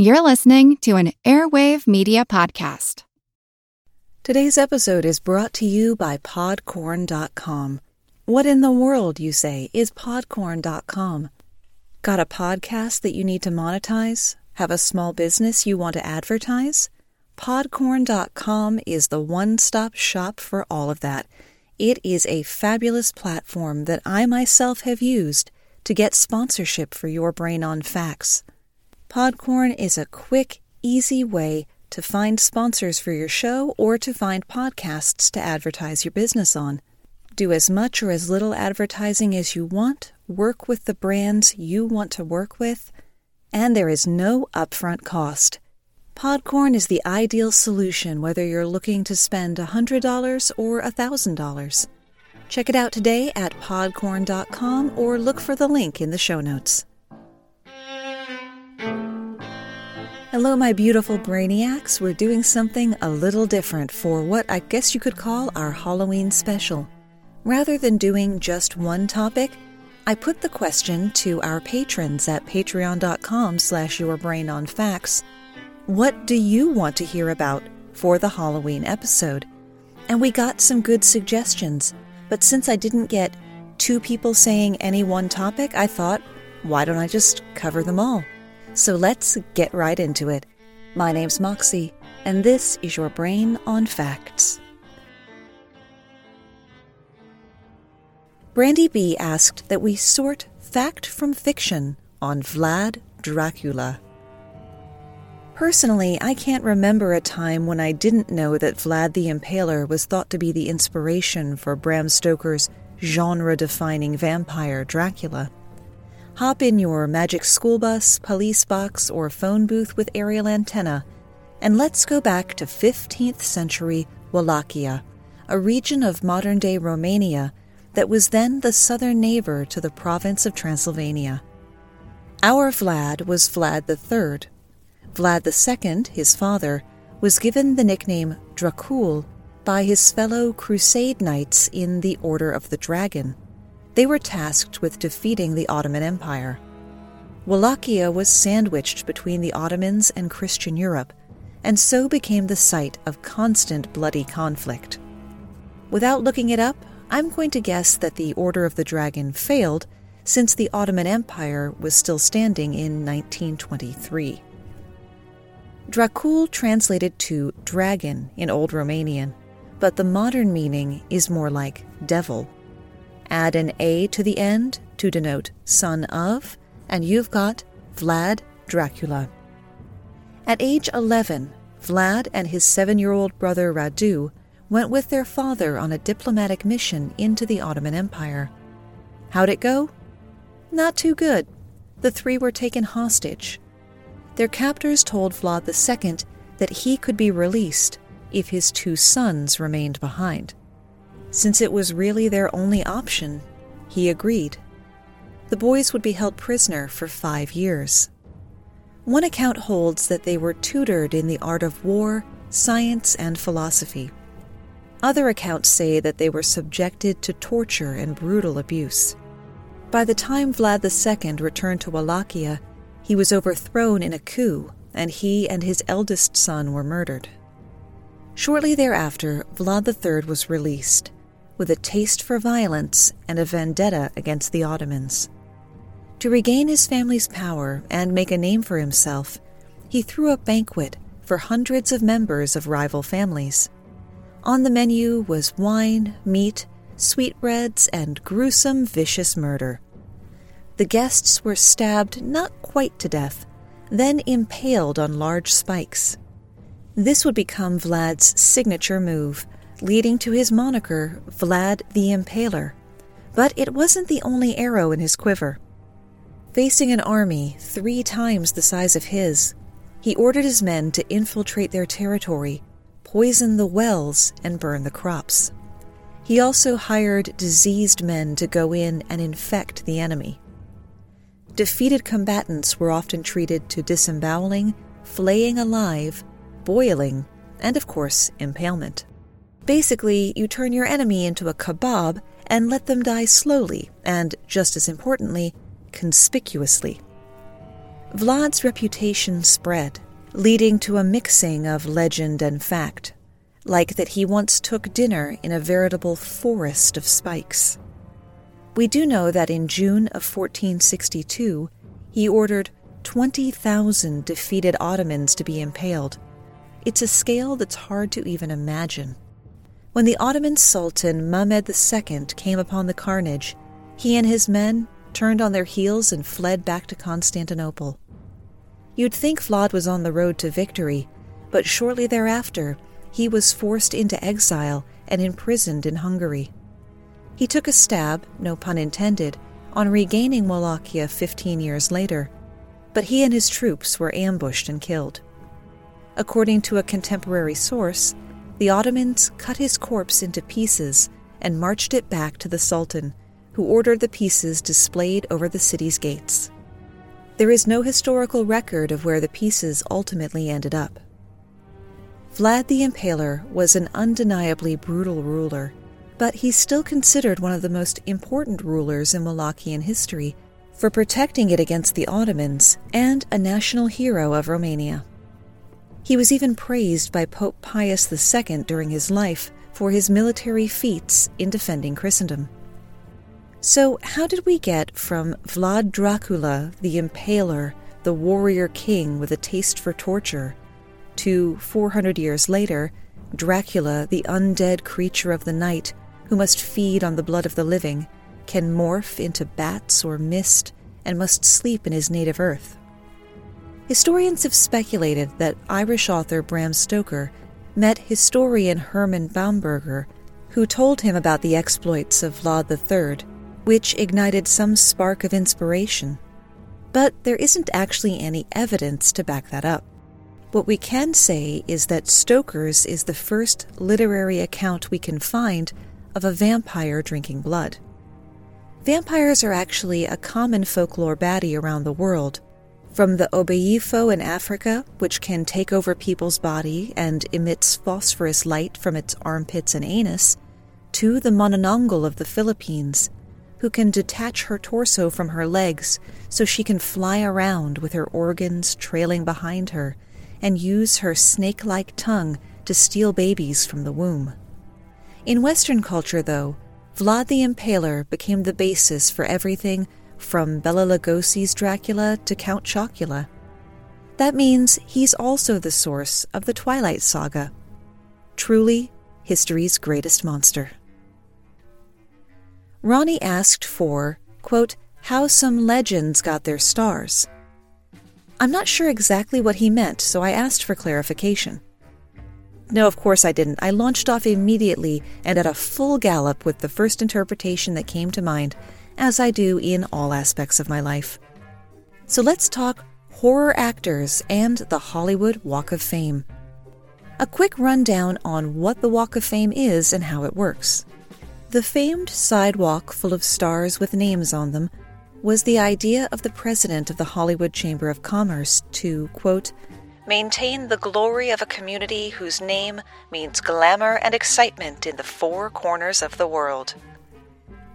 You're listening to an Airwave Media Podcast. Today's episode is brought to you by Podcorn.com. What in the world, you say, is Podcorn.com? Got a podcast that you need to monetize? Have a small business you want to advertise? Podcorn.com is the one stop shop for all of that. It is a fabulous platform that I myself have used to get sponsorship for your brain on facts. Podcorn is a quick, easy way to find sponsors for your show or to find podcasts to advertise your business on. Do as much or as little advertising as you want, work with the brands you want to work with, and there is no upfront cost. Podcorn is the ideal solution whether you're looking to spend $100 or $1,000. Check it out today at podcorn.com or look for the link in the show notes. Hello, my beautiful brainiacs. We're doing something a little different for what I guess you could call our Halloween special. Rather than doing just one topic, I put the question to our patrons at patreon.com slash yourbrainonfacts. What do you want to hear about for the Halloween episode? And we got some good suggestions, but since I didn't get two people saying any one topic, I thought, why don't I just cover them all? So let's get right into it. My name's Moxie, and this is your Brain on Facts. Brandy B asked that we sort fact from fiction on Vlad Dracula. Personally, I can't remember a time when I didn't know that Vlad the Impaler was thought to be the inspiration for Bram Stoker's genre defining vampire Dracula. Hop in your magic school bus, police box, or phone booth with aerial antenna, and let's go back to 15th century Wallachia, a region of modern day Romania that was then the southern neighbor to the province of Transylvania. Our Vlad was Vlad III. Vlad II, his father, was given the nickname Dracul by his fellow crusade knights in the Order of the Dragon. They were tasked with defeating the Ottoman Empire. Wallachia was sandwiched between the Ottomans and Christian Europe, and so became the site of constant bloody conflict. Without looking it up, I'm going to guess that the Order of the Dragon failed since the Ottoman Empire was still standing in 1923. Dracul translated to dragon in Old Romanian, but the modern meaning is more like devil. Add an A to the end to denote son of, and you've got Vlad Dracula. At age 11, Vlad and his seven year old brother Radu went with their father on a diplomatic mission into the Ottoman Empire. How'd it go? Not too good. The three were taken hostage. Their captors told Vlad II that he could be released if his two sons remained behind. Since it was really their only option, he agreed. The boys would be held prisoner for five years. One account holds that they were tutored in the art of war, science, and philosophy. Other accounts say that they were subjected to torture and brutal abuse. By the time Vlad II returned to Wallachia, he was overthrown in a coup, and he and his eldest son were murdered. Shortly thereafter, Vlad III was released, with a taste for violence and a vendetta against the Ottomans. To regain his family's power and make a name for himself, he threw a banquet for hundreds of members of rival families. On the menu was wine, meat, sweetbreads, and gruesome, vicious murder. The guests were stabbed not quite to death, then impaled on large spikes. This would become Vlad's signature move leading to his moniker, Vlad the Impaler. But it wasn't the only arrow in his quiver. Facing an army three times the size of his, he ordered his men to infiltrate their territory, poison the wells, and burn the crops. He also hired diseased men to go in and infect the enemy. Defeated combatants were often treated to disemboweling, flaying alive, boiling, and of course, impalement. Basically, you turn your enemy into a kebab and let them die slowly and, just as importantly, conspicuously. Vlad's reputation spread, leading to a mixing of legend and fact, like that he once took dinner in a veritable forest of spikes. We do know that in June of 1462, he ordered 20,000 defeated Ottomans to be impaled. It's a scale that's hard to even imagine. When the Ottoman Sultan Mehmed II came upon the carnage, he and his men turned on their heels and fled back to Constantinople. You'd think Vlad was on the road to victory, but shortly thereafter, he was forced into exile and imprisoned in Hungary. He took a stab, no pun intended, on regaining Wallachia 15 years later, but he and his troops were ambushed and killed. According to a contemporary source, the Ottomans cut his corpse into pieces and marched it back to the Sultan, who ordered the pieces displayed over the city's gates. There is no historical record of where the pieces ultimately ended up. Vlad the Impaler was an undeniably brutal ruler but he's still considered one of the most important rulers in Wallachian history for protecting it against the Ottomans and a national hero of Romania. He was even praised by Pope Pius II during his life for his military feats in defending Christendom. So, how did we get from Vlad Dracula, the Impaler, the warrior king with a taste for torture, to 400 years later, Dracula, the undead creature of the night who must feed on the blood of the living, can morph into bats or mist and must sleep in his native earth. Historians have speculated that Irish author Bram Stoker met historian Herman Baumberger, who told him about the exploits of Vlad III, which ignited some spark of inspiration. But there isn't actually any evidence to back that up. What we can say is that Stoker's is the first literary account we can find of a vampire drinking blood. Vampires are actually a common folklore baddie around the world, from the Obayifo in Africa, which can take over people's body and emits phosphorus light from its armpits and anus, to the Manananggal of the Philippines, who can detach her torso from her legs so she can fly around with her organs trailing behind her and use her snake like tongue to steal babies from the womb. In Western culture, though, Vlad the Impaler became the basis for everything from Bela Lugosi's Dracula to Count Chocula. That means he's also the source of the Twilight Saga. Truly, history's greatest monster. Ronnie asked for, quote, how some legends got their stars. I'm not sure exactly what he meant, so I asked for clarification. No, of course I didn't. I launched off immediately and at a full gallop with the first interpretation that came to mind, as I do in all aspects of my life. So let's talk horror actors and the Hollywood Walk of Fame. A quick rundown on what the Walk of Fame is and how it works. The famed sidewalk full of stars with names on them was the idea of the president of the Hollywood Chamber of Commerce to, quote, maintain the glory of a community whose name means glamour and excitement in the four corners of the world.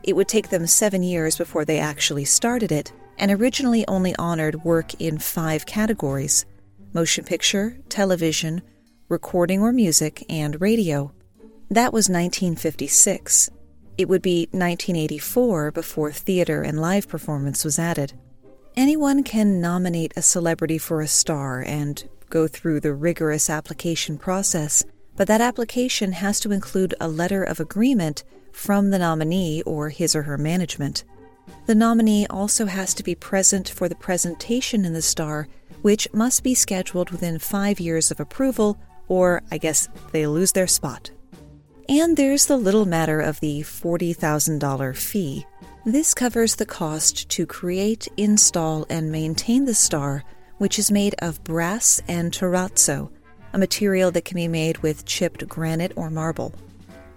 It would take them seven years before they actually started it, and originally only honored work in five categories motion picture, television, recording or music, and radio. That was 1956. It would be 1984 before theater and live performance was added. Anyone can nominate a celebrity for a star and go through the rigorous application process, but that application has to include a letter of agreement from the nominee or his or her management. The nominee also has to be present for the presentation in the STAR, which must be scheduled within five years of approval, or I guess they lose their spot. And there's the little matter of the $40,000 fee. This covers the cost to create, install, and maintain the STAR which is made of brass and terrazzo, a material that can be made with chipped granite or marble.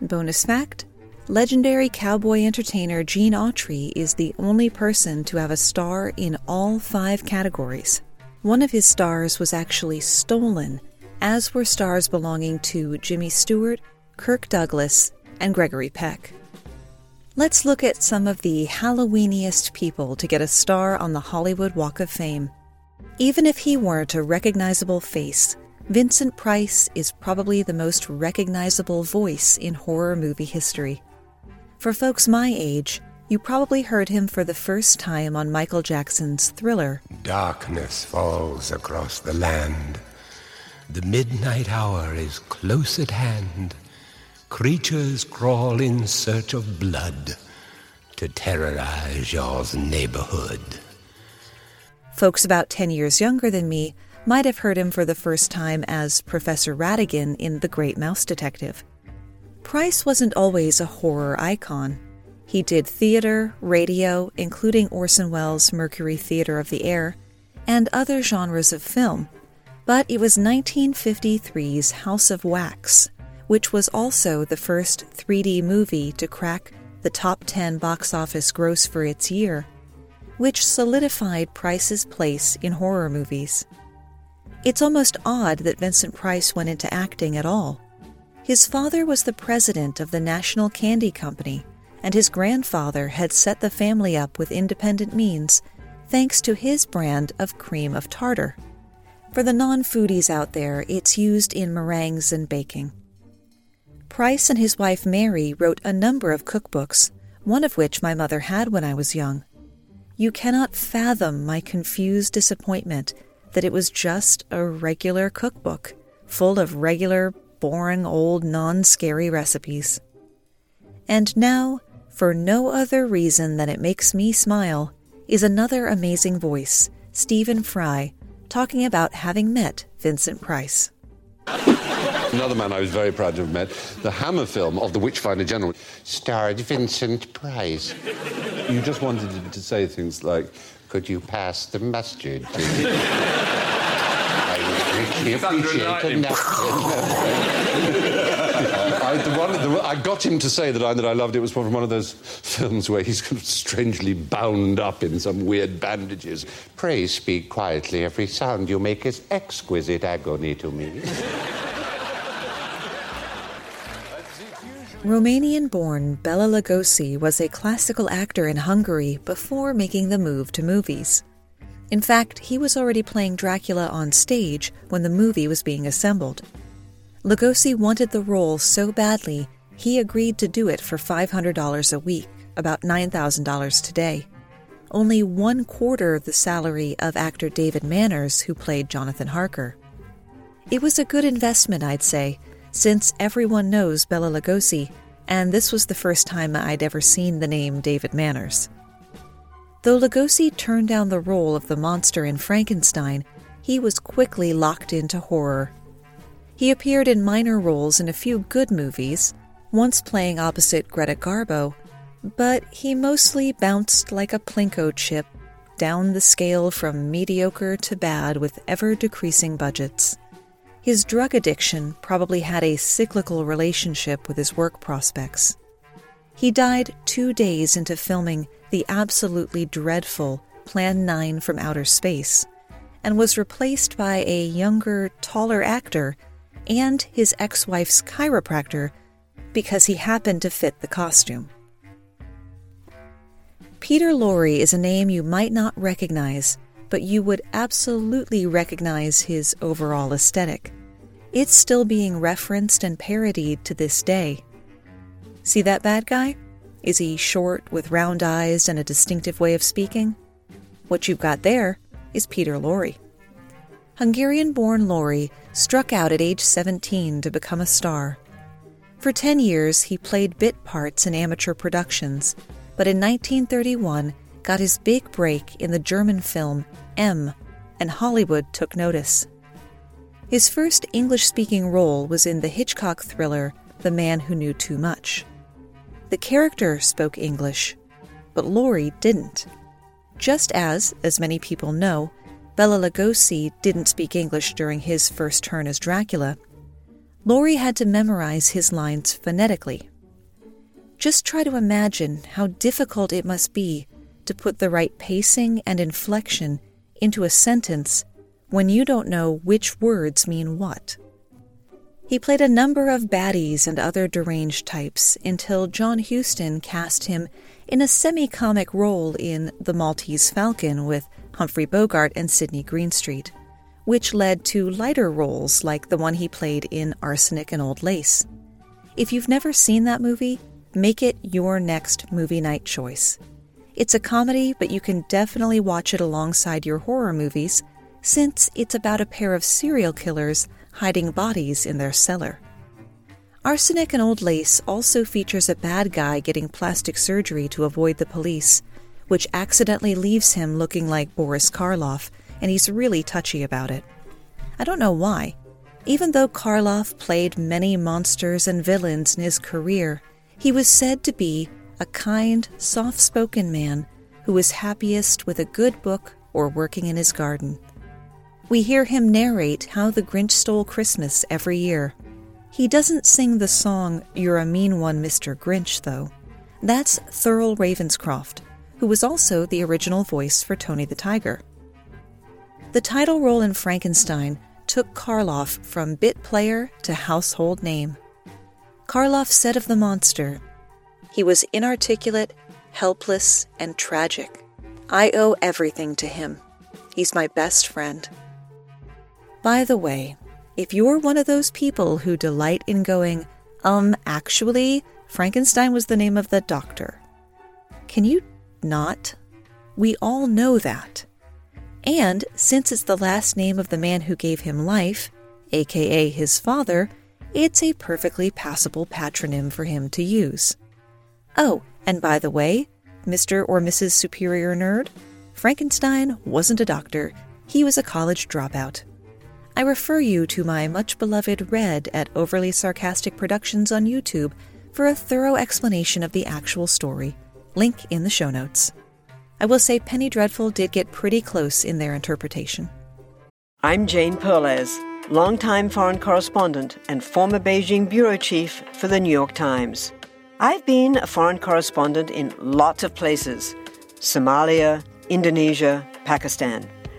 Bonus fact legendary cowboy entertainer Gene Autry is the only person to have a star in all five categories. One of his stars was actually stolen, as were stars belonging to Jimmy Stewart, Kirk Douglas, and Gregory Peck. Let's look at some of the Halloweeniest people to get a star on the Hollywood Walk of Fame. Even if he weren't a recognizable face, Vincent Price is probably the most recognizable voice in horror movie history. For folks my age, you probably heard him for the first time on Michael Jackson's Thriller. Darkness falls across the land. The midnight hour is close at hand. Creatures crawl in search of blood to terrorize your neighborhood. Folks about 10 years younger than me might have heard him for the first time as Professor Ratigan in The Great Mouse Detective. Price wasn't always a horror icon. He did theater, radio, including Orson Welles' Mercury Theater of the Air, and other genres of film. But it was 1953's House of Wax, which was also the first 3D movie to crack the top 10 box office gross for its year, which solidified Price's place in horror movies. It's almost odd that Vincent Price went into acting at all. His father was the president of the National Candy Company and his grandfather had set the family up with independent means thanks to his brand of cream of tartar. For the non foodies out there, it's used in meringues and baking. Price and his wife Mary wrote a number of cookbooks, one of which my mother had when I was young. You cannot fathom my confused disappointment that it was just a regular cookbook, full of regular, boring, old, non scary recipes. And now, for no other reason than it makes me smile, is another amazing voice, Stephen Fry, talking about having met Vincent Price. Another man I was very proud to have met, the Hammer film of the Witchfinder General, starred Vincent Price. You just wanted to say things like, could you pass the mustard, please? I would richly appreciate I, the one, the, I got him to say that I, that I loved it was from one of those films where he's kind of strangely bound up in some weird bandages. Pray speak quietly. Every sound you make is exquisite agony to me. Romanian born Bela Lugosi was a classical actor in Hungary before making the move to movies. In fact, he was already playing Dracula on stage when the movie was being assembled. Lugosi wanted the role so badly, he agreed to do it for $500 a week, about $9,000 today. Only one quarter the salary of actor David Manners, who played Jonathan Harker. It was a good investment, I'd say, since everyone knows Bela Lugosi, and this was the first time I'd ever seen the name David Manners. Though Lugosi turned down the role of the monster in Frankenstein, he was quickly locked into horror he appeared in minor roles in a few good movies, once playing opposite Greta Garbo, but he mostly bounced like a Plinko chip down the scale from mediocre to bad with ever decreasing budgets. His drug addiction probably had a cyclical relationship with his work prospects. He died two days into filming the absolutely dreadful Plan 9 from Outer Space and was replaced by a younger, taller actor and his ex wife's chiropractor because he happened to fit the costume. Peter Lorre is a name you might not recognize, but you would absolutely recognize his overall aesthetic. It's still being referenced and parodied to this day. See that bad guy? Is he short with round eyes and a distinctive way of speaking? What you've got there is Peter Lorre. Hungarian born Lorre struck out at age 17 to become a star. For 10 years, he played bit parts in amateur productions, but in 1931 got his big break in the German film M, and Hollywood took notice. His first English speaking role was in the Hitchcock thriller The Man Who Knew Too Much. The character spoke English, but Lorre didn't. Just as, as many people know, Bela Lugosi didn't speak English during his first turn as Dracula. Lorre had to memorize his lines phonetically. Just try to imagine how difficult it must be to put the right pacing and inflection into a sentence when you don't know which words mean what. He played a number of baddies and other deranged types until John Huston cast him in a semi comic role in The Maltese Falcon with Humphrey Bogart and Sidney Greenstreet, which led to lighter roles like the one he played in Arsenic and Old Lace. If you've never seen that movie, make it your next movie night choice. It's a comedy, but you can definitely watch it alongside your horror movies since it's about a pair of serial killers hiding bodies in their cellar. Arsenic and Old Lace also features a bad guy getting plastic surgery to avoid the police, which accidentally leaves him looking like Boris Karloff, and he's really touchy about it. I don't know why. Even though Karloff played many monsters and villains in his career, he was said to be a kind, soft spoken man who was happiest with a good book or working in his garden. We hear him narrate how the Grinch stole Christmas every year. He doesn't sing the song You're a Mean One, Mr. Grinch, though. That's Thurl Ravenscroft, who was also the original voice for Tony the Tiger. The title role in Frankenstein took Karloff from bit player to household name. Karloff said of the monster, He was inarticulate, helpless, and tragic. I owe everything to him. He's my best friend. By the way, if you're one of those people who delight in going, um, actually, Frankenstein was the name of the doctor, can you not? We all know that. And since it's the last name of the man who gave him life, aka his father, it's a perfectly passable patronym for him to use. Oh, and by the way, Mr. or Mrs. Superior Nerd, Frankenstein wasn't a doctor, he was a college dropout. I refer you to my much beloved Red at Overly Sarcastic Productions on YouTube for a thorough explanation of the actual story. Link in the show notes. I will say Penny Dreadful did get pretty close in their interpretation. I'm Jane Perlez, longtime foreign correspondent and former Beijing bureau chief for the New York Times. I've been a foreign correspondent in lots of places Somalia, Indonesia, Pakistan,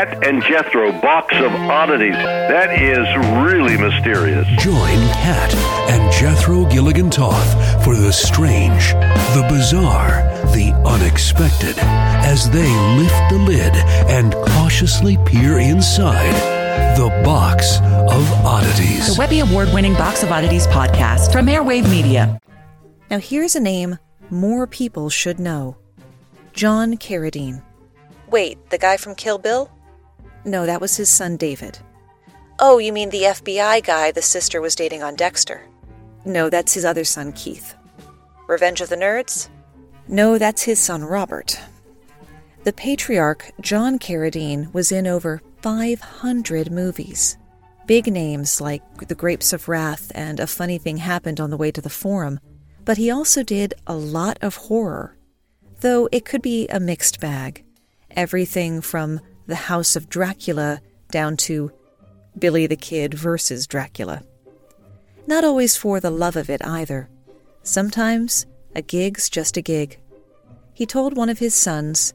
Kat and Jethro, box of oddities. That is really mysterious. Join Kat and Jethro Gilligan Toth for the strange, the bizarre, the unexpected as they lift the lid and cautiously peer inside the box of oddities. The Webby Award winning Box of Oddities podcast from Airwave Media. Now, here's a name more people should know John Carradine. Wait, the guy from Kill Bill? No, that was his son David. Oh, you mean the FBI guy the sister was dating on Dexter? No, that's his other son Keith. Revenge of the Nerds? No, that's his son Robert. The patriarch, John Carradine, was in over 500 movies. Big names like The Grapes of Wrath and A Funny Thing Happened on the Way to the Forum, but he also did a lot of horror, though it could be a mixed bag everything from The House of Dracula down to Billy the Kid versus Dracula. Not always for the love of it either. Sometimes a gig's just a gig. He told one of his sons,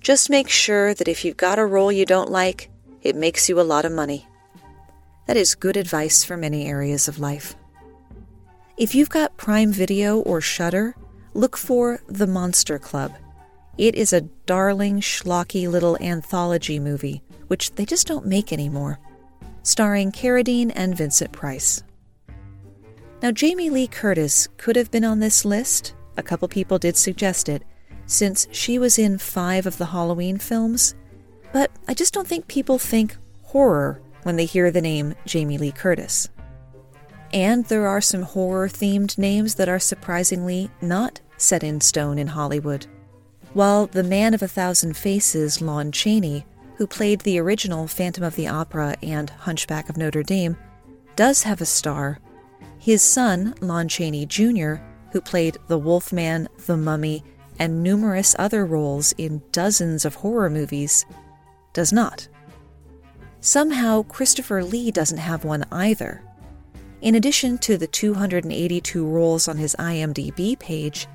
Just make sure that if you've got a role you don't like, it makes you a lot of money. That is good advice for many areas of life. If you've got Prime Video or Shudder, look for The Monster Club. It is a darling, schlocky little anthology movie, which they just don't make anymore, starring Carradine and Vincent Price. Now, Jamie Lee Curtis could have been on this list. A couple people did suggest it, since she was in five of the Halloween films. But I just don't think people think horror when they hear the name Jamie Lee Curtis. And there are some horror themed names that are surprisingly not set in stone in Hollywood. While the man of a thousand faces, Lon Chaney, who played the original Phantom of the Opera and Hunchback of Notre Dame, does have a star, his son, Lon Chaney Jr., who played the Wolfman, the Mummy, and numerous other roles in dozens of horror movies, does not. Somehow, Christopher Lee doesn't have one either. In addition to the 282 roles on his IMDb page,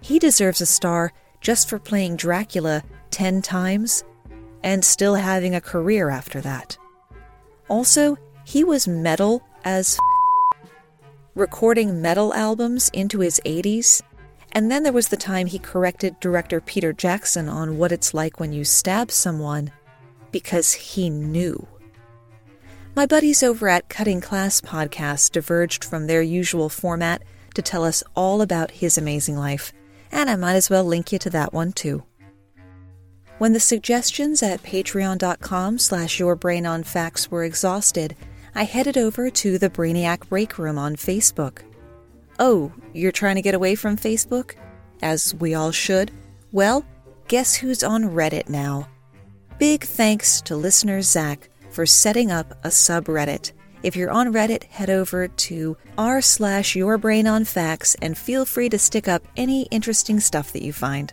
he deserves a star just for playing Dracula 10 times and still having a career after that. Also, he was metal as f- recording metal albums into his 80s, and then there was the time he corrected director Peter Jackson on what it's like when you stab someone because he knew. My buddies over at Cutting Class Podcast diverged from their usual format to tell us all about his amazing life, and I might as well link you to that one too. When the suggestions at patreon.com slash yourbrainonfacts were exhausted, I headed over to the Brainiac Break Room on Facebook. Oh, you're trying to get away from Facebook? As we all should? Well, guess who's on Reddit now? Big thanks to listener Zach for setting up a subreddit. If you're on Reddit, head over to r slash your brain on facts and feel free to stick up any interesting stuff that you find.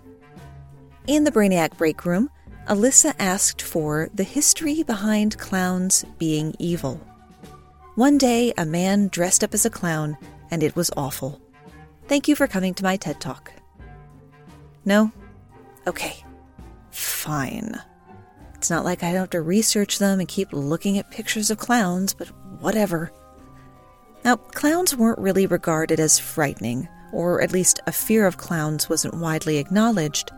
In the Brainiac break room, Alyssa asked for the history behind clowns being evil. One day, a man dressed up as a clown, and it was awful. Thank you for coming to my TED Talk. No? Okay. Fine. It's not like I have to research them and keep looking at pictures of clowns, but whatever. Now, clowns weren't really regarded as frightening, or at least a fear of clowns wasn't widely acknowledged,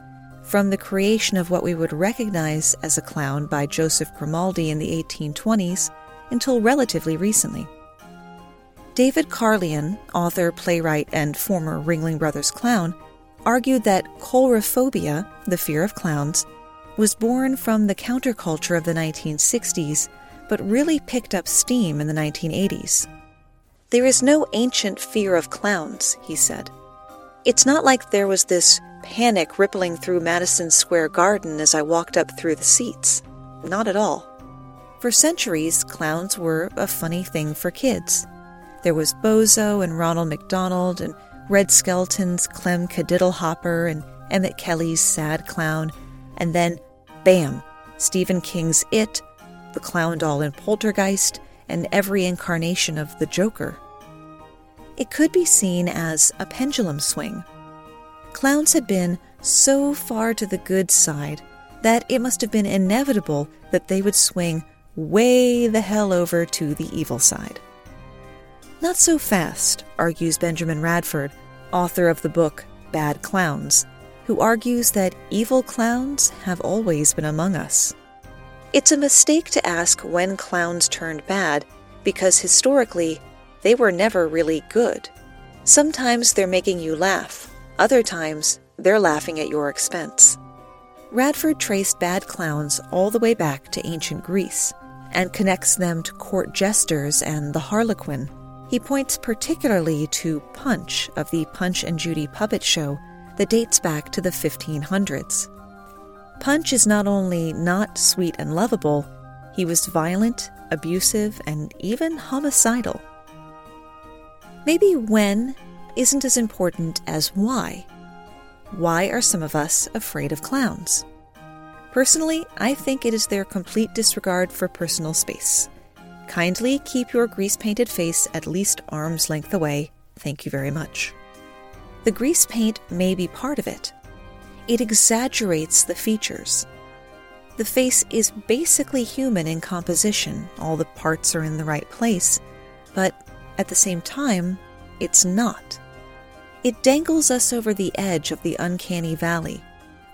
from the creation of what we would recognize as a clown by Joseph Grimaldi in the 1820s until relatively recently. David Carlyon, author, playwright, and former Ringling Brothers clown, argued that coulrophobia, the fear of clowns, was born from the counterculture of the 1960s, but really picked up steam in the 1980s. There is no ancient fear of clowns, he said. It's not like there was this panic rippling through Madison Square Garden as I walked up through the seats. Not at all. For centuries, clowns were a funny thing for kids. There was Bozo and Ronald McDonald and Red Skelton's Clem Kadiddlehopper and Emmett Kelly's Sad Clown, and then Bam! Stephen King's It, the clown doll in Poltergeist, and every incarnation of the Joker. It could be seen as a pendulum swing. Clowns had been so far to the good side that it must have been inevitable that they would swing way the hell over to the evil side. Not so fast, argues Benjamin Radford, author of the book Bad Clowns, who argues that evil clowns have always been among us. It's a mistake to ask when clowns turned bad because historically they were never really good. Sometimes they're making you laugh, other times they're laughing at your expense. Radford traced bad clowns all the way back to ancient Greece and connects them to court jesters and the harlequin. He points particularly to Punch of the Punch and Judy puppet show that dates back to the 1500s. Punch is not only not sweet and lovable, he was violent, abusive, and even homicidal. Maybe when isn't as important as why. Why are some of us afraid of clowns? Personally, I think it is their complete disregard for personal space. Kindly keep your grease painted face at least arm's length away. Thank you very much. The grease paint may be part of it. It exaggerates the features. The face is basically human in composition, all the parts are in the right place, but at the same time, it's not. It dangles us over the edge of the uncanny valley,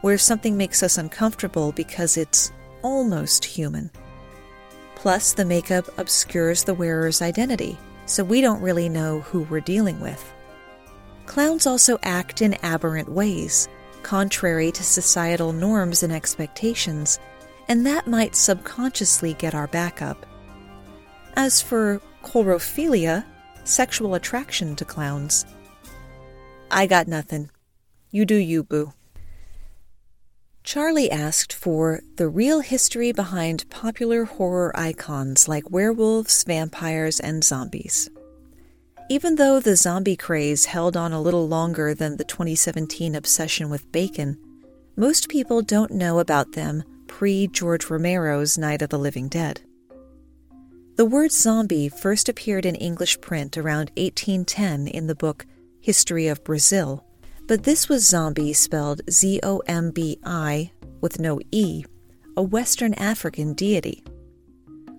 where something makes us uncomfortable because it's almost human. Plus, the makeup obscures the wearer's identity, so we don't really know who we're dealing with. Clowns also act in aberrant ways, contrary to societal norms and expectations, and that might subconsciously get our back up. As for coulrophilia, sexual attraction to clowns, I got nothing. You do you, boo. Charlie asked for the real history behind popular horror icons like werewolves, vampires, and zombies. Even though the zombie craze held on a little longer than the 2017 obsession with bacon, most people don't know about them pre George Romero's Night of the Living Dead. The word zombie first appeared in English print around 1810 in the book History of Brazil, but this was zombie spelled Z O M B I with no E, a Western African deity.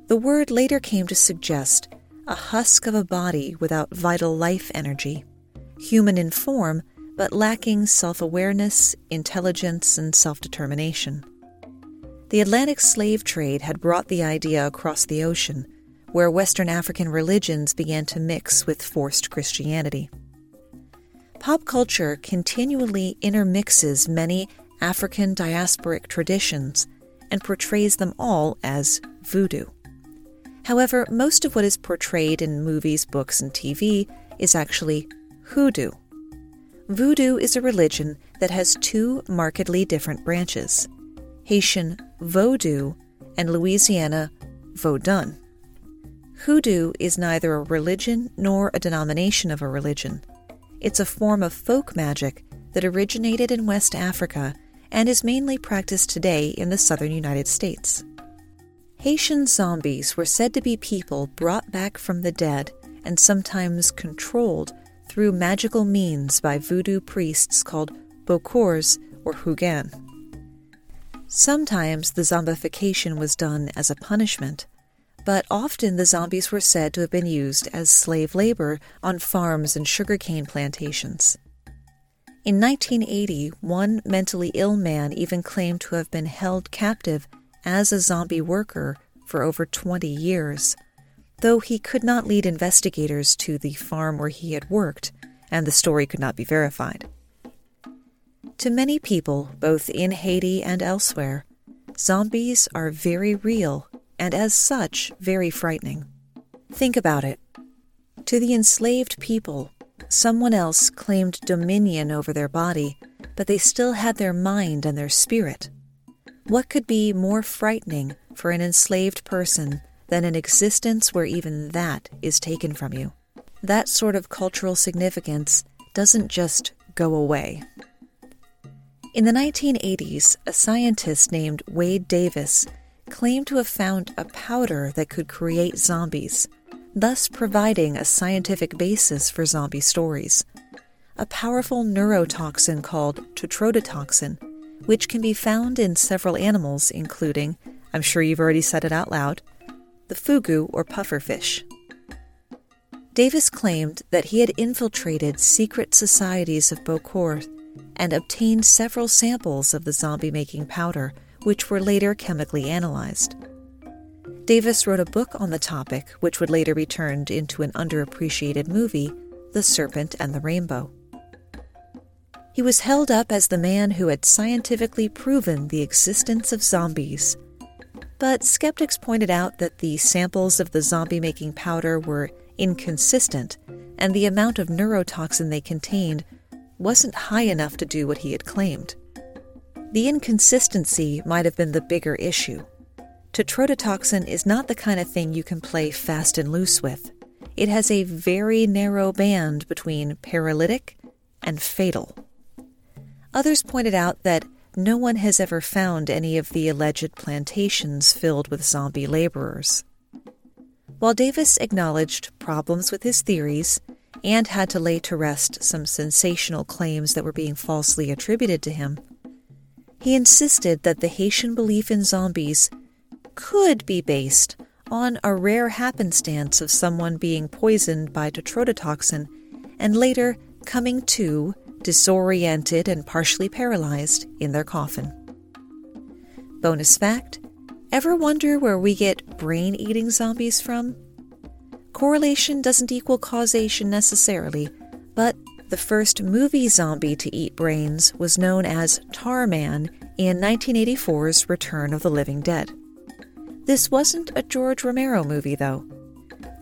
The word later came to suggest a husk of a body without vital life energy, human in form but lacking self awareness, intelligence, and self determination. The Atlantic slave trade had brought the idea across the ocean, where Western African religions began to mix with forced Christianity. Pop culture continually intermixes many African diasporic traditions and portrays them all as voodoo. However, most of what is portrayed in movies, books, and TV is actually hoodoo. Voodoo is a religion that has two markedly different branches Haitian Vodou and Louisiana Vodun. Hoodoo is neither a religion nor a denomination of a religion. It's a form of folk magic that originated in West Africa and is mainly practiced today in the southern United States. Haitian zombies were said to be people brought back from the dead and sometimes controlled through magical means by voodoo priests called Bokors or Houngan. Sometimes the zombification was done as a punishment, but often the zombies were said to have been used as slave labor on farms and sugarcane plantations. In 1980, one mentally ill man even claimed to have been held captive as a zombie worker for over 20 years, though he could not lead investigators to the farm where he had worked, and the story could not be verified. To many people, both in Haiti and elsewhere, zombies are very real and, as such, very frightening. Think about it. To the enslaved people, someone else claimed dominion over their body, but they still had their mind and their spirit. What could be more frightening for an enslaved person than an existence where even that is taken from you? That sort of cultural significance doesn't just go away. In the 1980s, a scientist named Wade Davis claimed to have found a powder that could create zombies, thus providing a scientific basis for zombie stories. A powerful neurotoxin called tetrodotoxin, which can be found in several animals, including, I'm sure you've already said it out loud, the fugu or pufferfish. Davis claimed that he had infiltrated secret societies of Bokor and obtained several samples of the zombie making powder, which were later chemically analyzed. Davis wrote a book on the topic, which would later be turned into an underappreciated movie, The Serpent and the Rainbow. He was held up as the man who had scientifically proven the existence of zombies. But skeptics pointed out that the samples of the zombie making powder were inconsistent, and the amount of neurotoxin they contained wasn't high enough to do what he had claimed. The inconsistency might have been the bigger issue. Tetrodotoxin is not the kind of thing you can play fast and loose with. It has a very narrow band between paralytic and fatal. Others pointed out that no one has ever found any of the alleged plantations filled with zombie laborers. While Davis acknowledged problems with his theories, and had to lay to rest some sensational claims that were being falsely attributed to him. He insisted that the Haitian belief in zombies could be based on a rare happenstance of someone being poisoned by tetrodotoxin and later coming to, disoriented and partially paralyzed, in their coffin. Bonus fact Ever wonder where we get brain eating zombies from? Correlation doesn't equal causation necessarily, but the first movie zombie to eat brains was known as Tarman in 1984's Return of the Living Dead. This wasn't a George Romero movie, though.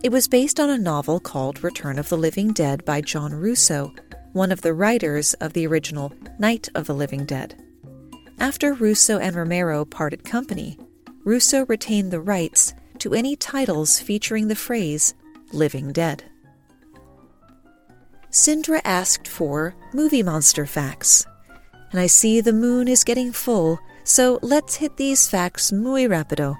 It was based on a novel called Return of the Living Dead by John Russo, one of the writers of the original Night of the Living Dead. After Russo and Romero parted company, Russo retained the rights to any titles featuring the phrase living dead. Sindra asked for movie monster facts, and I see the moon is getting full, so let's hit these facts muy rapido.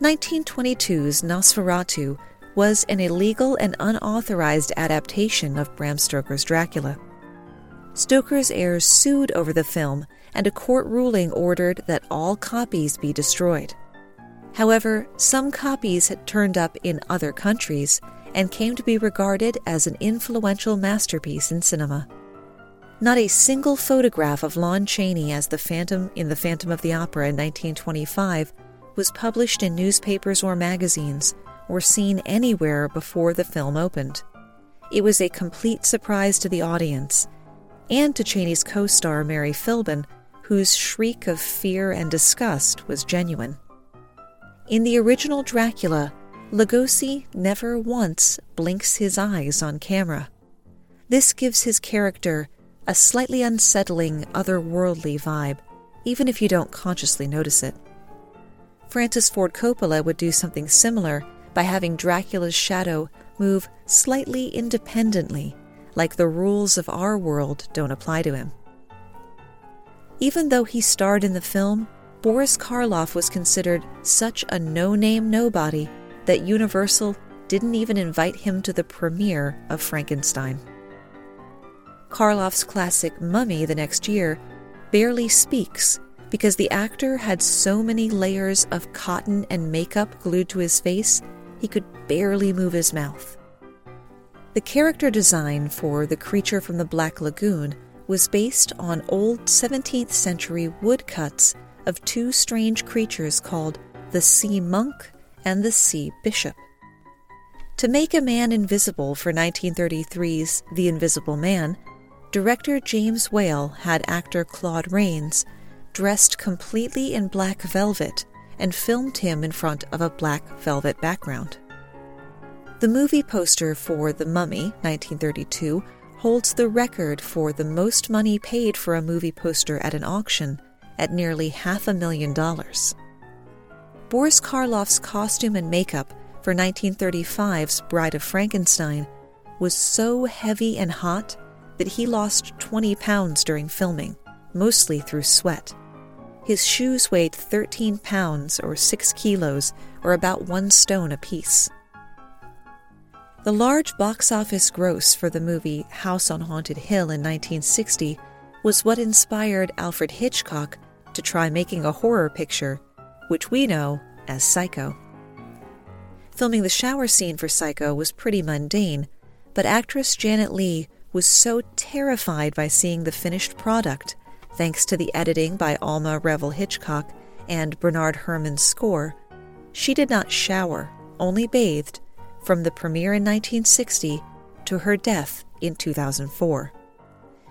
1922's Nosferatu was an illegal and unauthorized adaptation of Bram Stoker's Dracula. Stoker's heirs sued over the film, and a court ruling ordered that all copies be destroyed. However, some copies had turned up in other countries and came to be regarded as an influential masterpiece in cinema. Not a single photograph of Lon Chaney as the Phantom in The Phantom of the Opera in 1925 was published in newspapers or magazines or seen anywhere before the film opened. It was a complete surprise to the audience and to Chaney's co star Mary Philbin, whose shriek of fear and disgust was genuine. In the original Dracula, Lugosi never once blinks his eyes on camera. This gives his character a slightly unsettling, otherworldly vibe, even if you don't consciously notice it. Francis Ford Coppola would do something similar by having Dracula's shadow move slightly independently, like the rules of our world don't apply to him. Even though he starred in the film, Boris Karloff was considered such a no name nobody that Universal didn't even invite him to the premiere of Frankenstein. Karloff's classic Mummy the next year barely speaks because the actor had so many layers of cotton and makeup glued to his face he could barely move his mouth. The character design for the creature from the Black Lagoon was based on old 17th century woodcuts of two strange creatures called the sea monk and the sea bishop. To make a man invisible for 1933's The Invisible Man, director James Whale had actor Claude Rains dressed completely in black velvet and filmed him in front of a black velvet background. The movie poster for The Mummy, 1932, holds the record for the most money paid for a movie poster at an auction at nearly half a million dollars. Boris Karloff's costume and makeup for 1935's Bride of Frankenstein was so heavy and hot that he lost 20 pounds during filming, mostly through sweat. His shoes weighed 13 pounds or 6 kilos, or about one stone apiece. The large box office gross for the movie House on Haunted Hill in 1960 was what inspired Alfred Hitchcock to try making a horror picture, which we know as Psycho. Filming the shower scene for Psycho was pretty mundane, but actress Janet Leigh was so terrified by seeing the finished product, thanks to the editing by Alma Reville Hitchcock and Bernard Herrmann's score, she did not shower, only bathed from the premiere in 1960 to her death in 2004.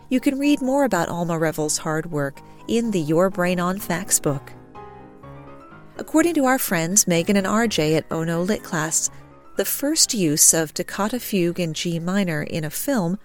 You can read more about Alma Reville's hard work in the Your Brain on Facts book. According to our friends Megan and RJ at Ono Lit Class, the first use of toccata fugue in G minor in a film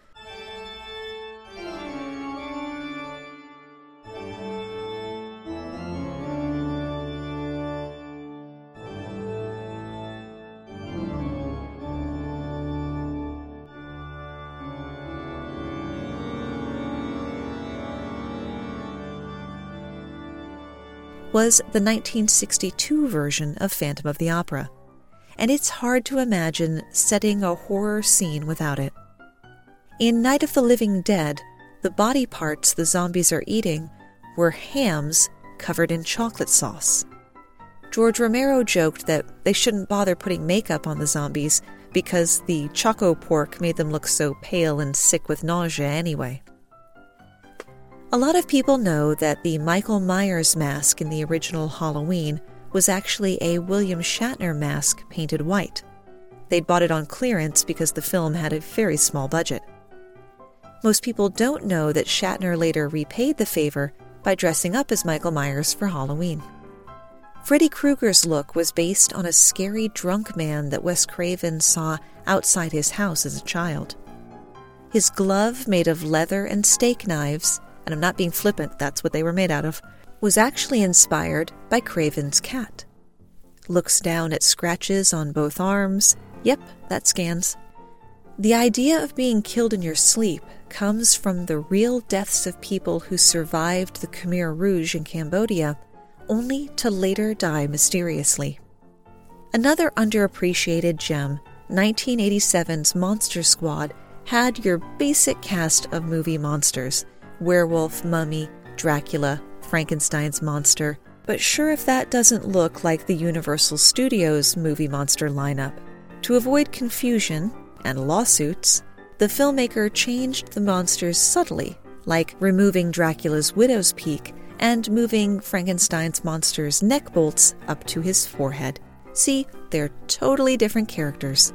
was the 1962 version of Phantom of the Opera, and it's hard to imagine setting a horror scene without it. In Night of the Living Dead, the body parts the zombies are eating were hams covered in chocolate sauce. George Romero joked that they shouldn't bother putting makeup on the zombies because the choco pork made them look so pale and sick with nausea anyway. A lot of people know that the Michael Myers mask in the original Halloween was actually a William Shatner mask painted white. They'd bought it on clearance because the film had a very small budget. Most people don't know that Shatner later repaid the favor by dressing up as Michael Myers for Halloween. Freddy Krueger's look was based on a scary drunk man that Wes Craven saw outside his house as a child. His glove, made of leather and steak knives, and I'm not being flippant, that's what they were made out of, was actually inspired by Craven's cat. Looks down at scratches on both arms. Yep, that scans. The idea of being killed in your sleep comes from the real deaths of people who survived the Khmer Rouge in Cambodia, only to later die mysteriously. Another underappreciated gem, 1987's Monster Squad, had your basic cast of movie monsters werewolf, mummy, Dracula, Frankenstein's monster, but sure if that doesn't look like the Universal Studios movie monster lineup. To avoid confusion and lawsuits, the filmmaker changed the monsters subtly, like removing Dracula's widow's peak and moving Frankenstein's monster's neck bolts up to his forehead. See, they're totally different characters.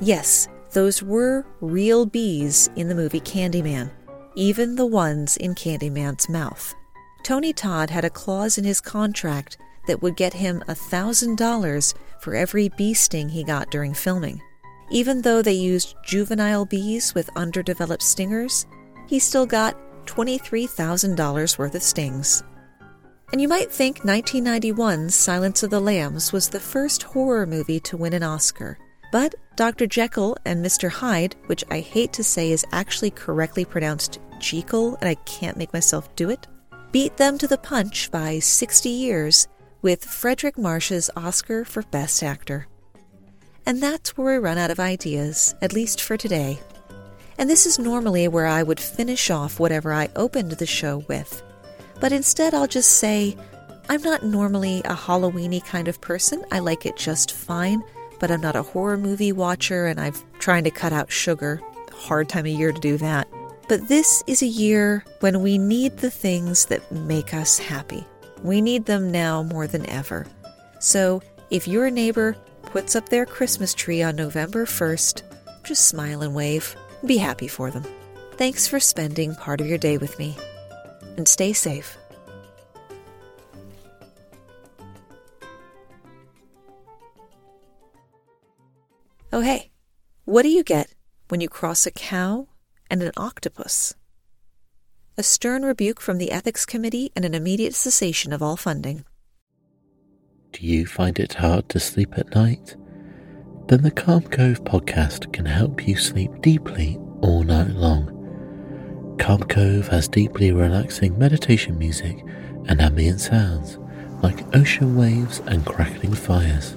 Yes, those were real bees in the movie Candyman, even the ones in Candyman's mouth. Tony Todd had a clause in his contract that would get him $1,000 for every bee sting he got during filming. Even though they used juvenile bees with underdeveloped stingers, he still got $23,000 worth of stings. And you might think 1991's Silence of the Lambs was the first horror movie to win an Oscar. But Dr. Jekyll and Mr. Hyde, which I hate to say is actually correctly pronounced Jekyll, and I can't make myself do it, beat them to the punch by 60 years with Fredric March's Oscar for Best Actor. And that's where we run out of ideas, at least for today. And this is normally where I would finish off whatever I opened the show with. But instead, I'll just say I'm not normally a Halloweeny kind of person. I like it just fine, but I'm not a horror movie watcher and I'm trying to cut out sugar. Hard time of year to do that. But this is a year when we need the things that make us happy. We need them now more than ever. So if your neighbor puts up their Christmas tree on November 1st, just smile and wave. Be happy for them. Thanks for spending part of your day with me. And stay safe. Oh, hey, what do you get when you cross a cow and an octopus? A stern rebuke from the Ethics Committee and an immediate cessation of all funding. Do you find it hard to sleep at night? Then the Calm Cove podcast can help you sleep deeply all night long. Calm Cove has deeply relaxing meditation music and ambient sounds like ocean waves and crackling fires.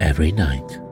every night.